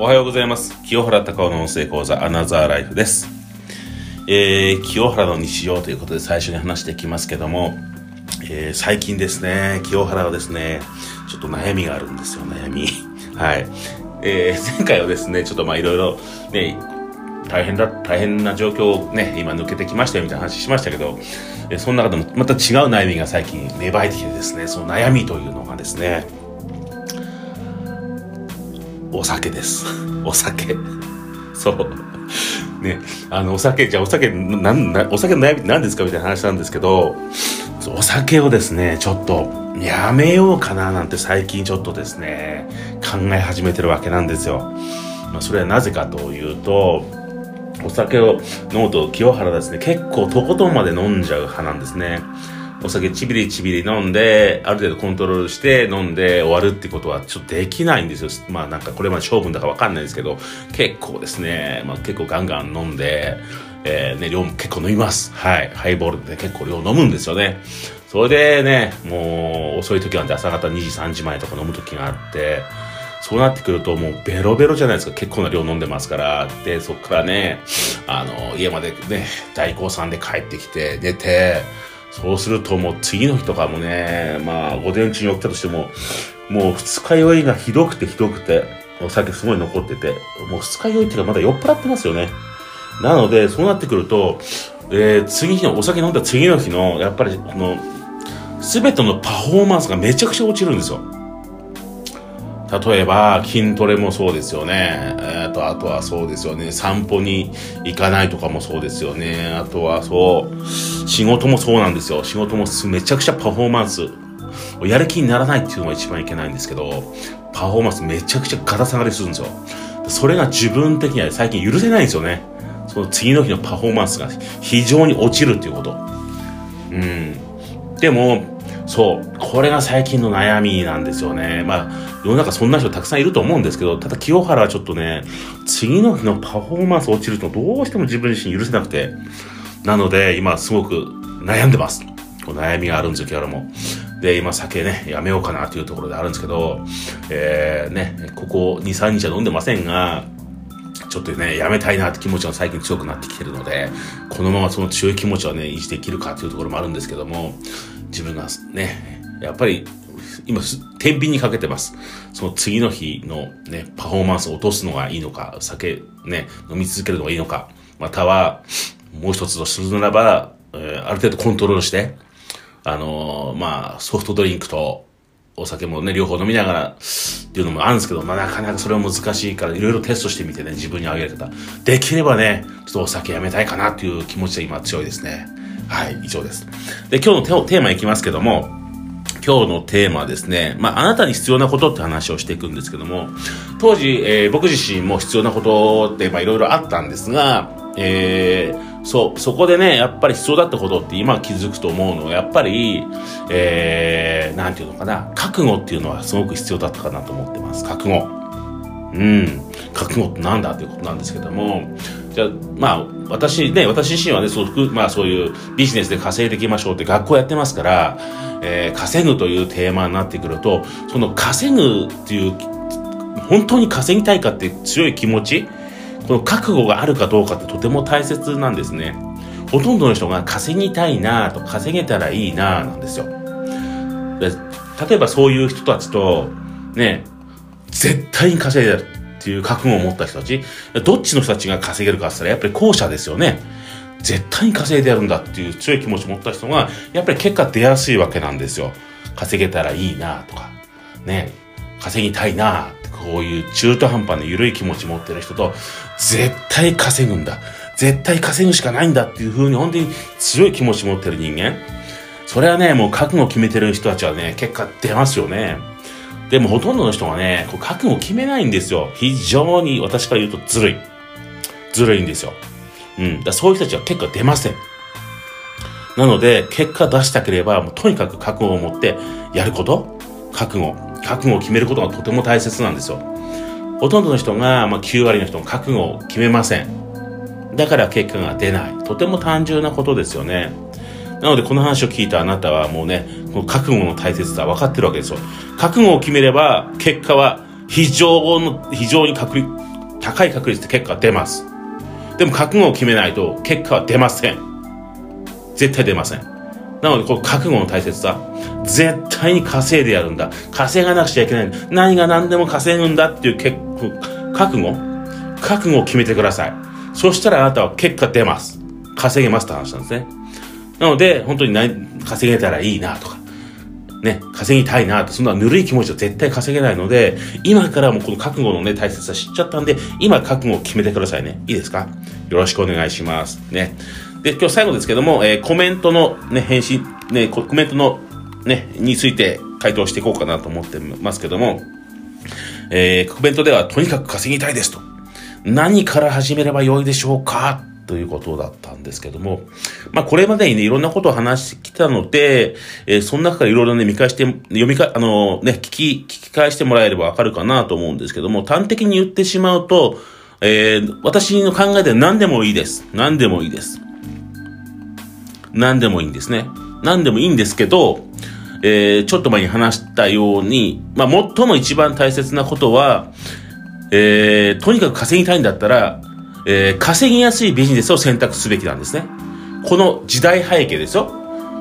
おはようございます。清原隆夫の音声講座アナザーライフです。えー、清原の日常ということで最初に話していきますけども、えー、最近ですね、清原はですね、ちょっと悩みがあるんですよ、悩み。はい。えー、前回はですね、ちょっとまあいろいろね、大変だ、大変な状況をね、今抜けてきましたよみたいな話しましたけど、その中でもまた違う悩みが最近芽生えてきてですね、その悩みというのがですね、お酒です。お酒。そう。ね、あの、お酒、じゃあお酒、なん、なお酒の悩みって何ですか？みたいな話なんですけど、お酒をですね、ちょっとやめようかななんて最近ちょっとですね、考え始めてるわけなんですよ。まあ、それはなぜかというと、お酒を飲むと清原ですね、結構とことんまで飲んじゃう派なんですね。お酒ちびりちびり飲んで、ある程度コントロールして飲んで終わるってことはちょっとできないんですよ。まあなんかこれまで勝負だかわかんないですけど、結構ですね、まあ結構ガンガン飲んで、えー、ね、量も結構飲みます。はい。ハイボールで結構量飲むんですよね。それでね、もう遅い時なんで朝方2時3時前とか飲む時があって、そうなってくるともうベロベロじゃないですか。結構な量飲んでますから。で、そっからね、あの、家までね、代行さんで帰ってきて、寝て、そうするともう次の日とかもね、まあ午前中に起きたとしても、もう二日酔いがひどくてひどくて、お酒すごい残ってて、もう二日酔いっていうかまだ酔っ払ってますよね。なので、そうなってくると、えー、次の日の、お酒飲んだ次の日の、やっぱりこの、すべてのパフォーマンスがめちゃくちゃ落ちるんですよ。例えば、筋トレもそうですよね。えー、と、あとはそうですよね。散歩に行かないとかもそうですよね。あとはそう、仕事もそうなんですよ。仕事もめちゃくちゃパフォーマンス。やる気にならないっていうのが一番いけないんですけど、パフォーマンスめちゃくちゃガタ下がりするんですよ。それが自分的には最近許せないんですよね。その次の日のパフォーマンスが非常に落ちるっていうこと。うん。でも、そう、これが最近の悩みなんですよね。まあ、世の中そんな人たくさんいると思うんですけど、ただ清原はちょっとね、次の日のパフォーマンス落ちるとどうしても自分自身許せなくて、なので今すごく悩んでます。悩みがあるんですよ、清原も。で、今酒ね、やめようかなというところであるんですけど、えー、ね、ここ2、3日は飲んでませんが、ちょっとね、やめたいなって気持ちが最近強くなってきてるので、このままその強い気持ちはね、維持できるかというところもあるんですけども、自分がね、やっぱり、今、天秤にかけてます。その次の日のね、パフォーマンスを落とすのがいいのか、酒ね、飲み続けるのがいいのか、または、もう一つとするならば、えある程度コントロールして、あのまあ、ソフトドリンクと、お酒もね、両方飲みながらっていうのもあるんですけど、まあなかなかそれは難しいから、いろいろテストしてみてね、自分にあげる方。できればね、ちょっとお酒やめたいかなっていう気持ちが今強いですね。はい、以上です。で、今日のテテーマいきますけども、今日のテーマはですね、まあ、あなたに必要なことって話をしていくんですけども、当時、えー僕自身も必要なことって、まあ、いろいろあったんですが、えーそう、そこでね、やっぱり必要だったことって今気づくと思うのは、やっぱり、えー、なんていうのかな、覚悟っていうのはすごく必要だったかなと思ってます。覚悟。うん。覚悟ってなんだっていうことなんですけども、じゃあ、まあ、私ね、私自身はね、そうまあそういうビジネスで稼いでいきましょうって学校やってますから、えー稼ぐというテーマになってくると、その稼ぐっていう、本当に稼ぎたいかって強い気持ち、この覚悟があるかどうかってとても大切なんですね。ほとんどの人が稼ぎたいなと稼げたらいいななんですよ。で例えばそういう人たちと、ね、絶対に稼いでるっていう覚悟を持った人たち、どっちの人たちが稼げるかって言ったらやっぱり後者ですよね。絶対に稼いでやるんだっていう強い気持ちを持った人が、やっぱり結果出やすいわけなんですよ。稼げたらいいなとか、ね、稼ぎたいなこういう中途半端な緩い気持ち持ってる人と、絶対稼ぐんだ。絶対稼ぐしかないんだっていう風に本当に強い気持ち持ってる人間。それはね、もう覚悟を決めてる人たちはね、結果出ますよね。でもほとんどの人がね、こう覚悟を決めないんですよ。非常に私から言うとずるい。ずるいんですよ。うん。だそういう人たちは結果出ません。なので、結果出したければ、もうとにかく覚悟を持ってやること、覚悟、覚悟を決めることがとても大切なんですよ。ほとんどの人が、まあ、9割の人が覚悟を決めません。だから結果が出ない。とても単純なことですよね。なので、この話を聞いたあなたはもうね、この覚悟の大切さ分かってるわけですよ。覚悟を決めれば、結果は非常の、非常に確率、高い確率で結果は出ます。でも覚悟を決めないと結果は出ません。絶対出ません。なので、この覚悟の大切さ。絶対に稼いでやるんだ。稼がなくちゃいけない。何が何でも稼ぐんだっていう結構覚悟覚悟を決めてください。そしたらあなたは結果出ます。稼げますって話なんですね。なので、本当に何稼げたらいいなとか、ね、稼ぎたいなと、そんなぬるい気持ちは絶対稼げないので、今からもこの覚悟のね、大切さ知っちゃったんで、今覚悟を決めてくださいね。いいですか？よろしくお願いします。ね。で、今日最後ですけども、えー、コメントのね、返信、ね、コメントのね、について回答していこうかなと思ってますけども、えー、コメントではとにかく稼ぎたいですと。何から始めればよいでしょうか？ということだったんですけども、まあこれまでにね、いろんなことを話してきたので、えー、その中からいろいろね、見返して、読みか、あのね、聞き、聞き返してもらえればわかるかなと思うんですけども、端的に言ってしまうと、えー、私の考えでは何でもいいです。何でもいいです。何でもいいんですね。何でもいいんですけど、えー、ちょっと前に話したように、まあ、最も一番大切なことは、えー、とにかく稼ぎたいんだったら、えー、稼ぎやすいビジネスを選択すべきなんですね。この時代背景ですよ。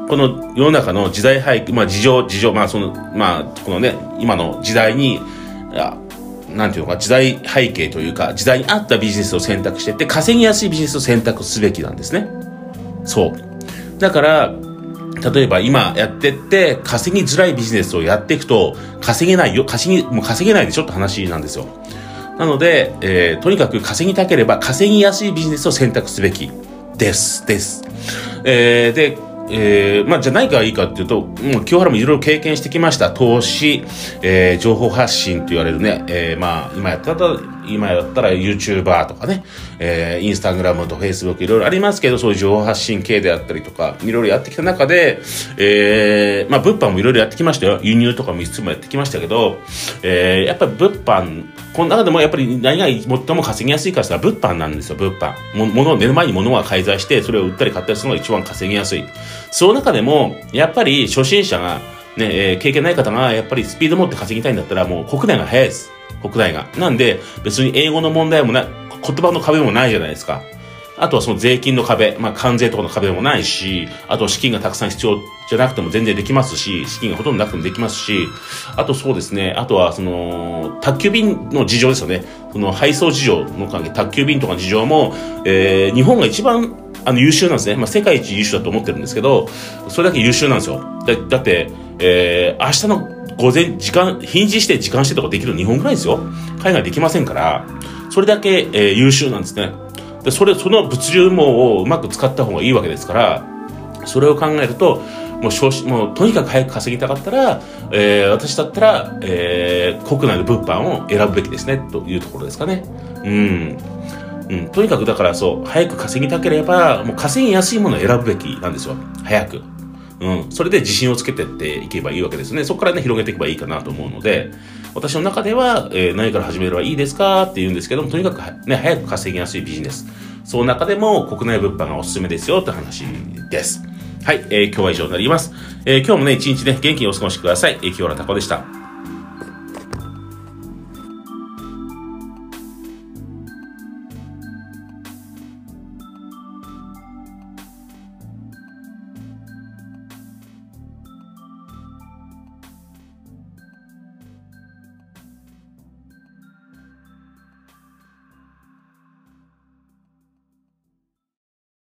この世の中の時代背景、まあ事情、事情、まあその、まあ、このね、今の時代に、なんていうのか、時代背景というか、時代に合ったビジネスを選択してて、稼ぎやすいビジネスを選択すべきなんですね。そう。だから、例えば今やってって稼ぎづらいビジネスをやっていくと稼げないよ、稼ぎ、もう稼げないでしょって話なんですよ。なので、えー、とにかく稼ぎたければ稼ぎやすいビジネスを選択すべきです、です。えー、で、えー、まあ、じゃないかいいかっていうと、もう清原もいろいろ経験してきました。投資、えー、情報発信と言われるね、えー、まあ、今やった、今やったら YouTuber とかね、えー、Instagram と Facebook いろいろありますけど、そういう情報発信系であったりとか、いろいろやってきた中で、えー、まあ、物販もいろいろやってきましたよ。輸入とかも5つもやってきましたけど、えー、やっぱり物販、この中でもやっぱり何が最も稼ぎやすいかって言ったら物販なんですよ、物販。も、物を、寝る前に物が介在して、それを売ったり買ったりするのが一番稼ぎやすい。その中でも、やっぱり初心者が、ね、えー、経験ない方が、やっぱりスピード持って稼ぎたいんだったら、もう国内が早いです。国内が。なんで、別に英語の問題もない、言葉の壁もないじゃないですか。あとはその税金の壁、まあ関税とかの壁もないし、あと資金がたくさん必要じゃなくても全然できますし、資金がほとんどなくてもできますし、あとそうですね、あとはその、宅急便の事情ですよね。その配送事情の関係、宅急便とかの事情も、えー、日本が一番あの優秀なんですね。まあ世界一優秀だと思ってるんですけど、それだけ優秀なんですよ。だだって、えー、明日の午前、時間、日にちして時間してとかできるの日本ぐらいですよ。海外できませんから、それだけ、えー、優秀なんですね。で、それ、その物流網をうまく使った方がいいわけですから、それを考えると、もう少子、もうとにかく早く稼ぎたかったら、えー、私だったら、えー、国内の物販を選ぶべきですね、というところですかね。うん。うん。とにかくだからそう、早く稼ぎたければ、もう稼ぎやすいものを選ぶべきなんですよ。早く。うん、それで自信をつけてっていけばいいわけですね。そこからね、広げていけばいいかなと思うので、私の中では、えー、何から始めればいいですかって言うんですけども、とにかくね、早く稼ぎやすいビジネス。その中でも国内物販がおすすめですよって話です。はい、えー、今日は以上になります。えー、今日もね、一日ね、元気にお過ごしください。えー、清原たこでした。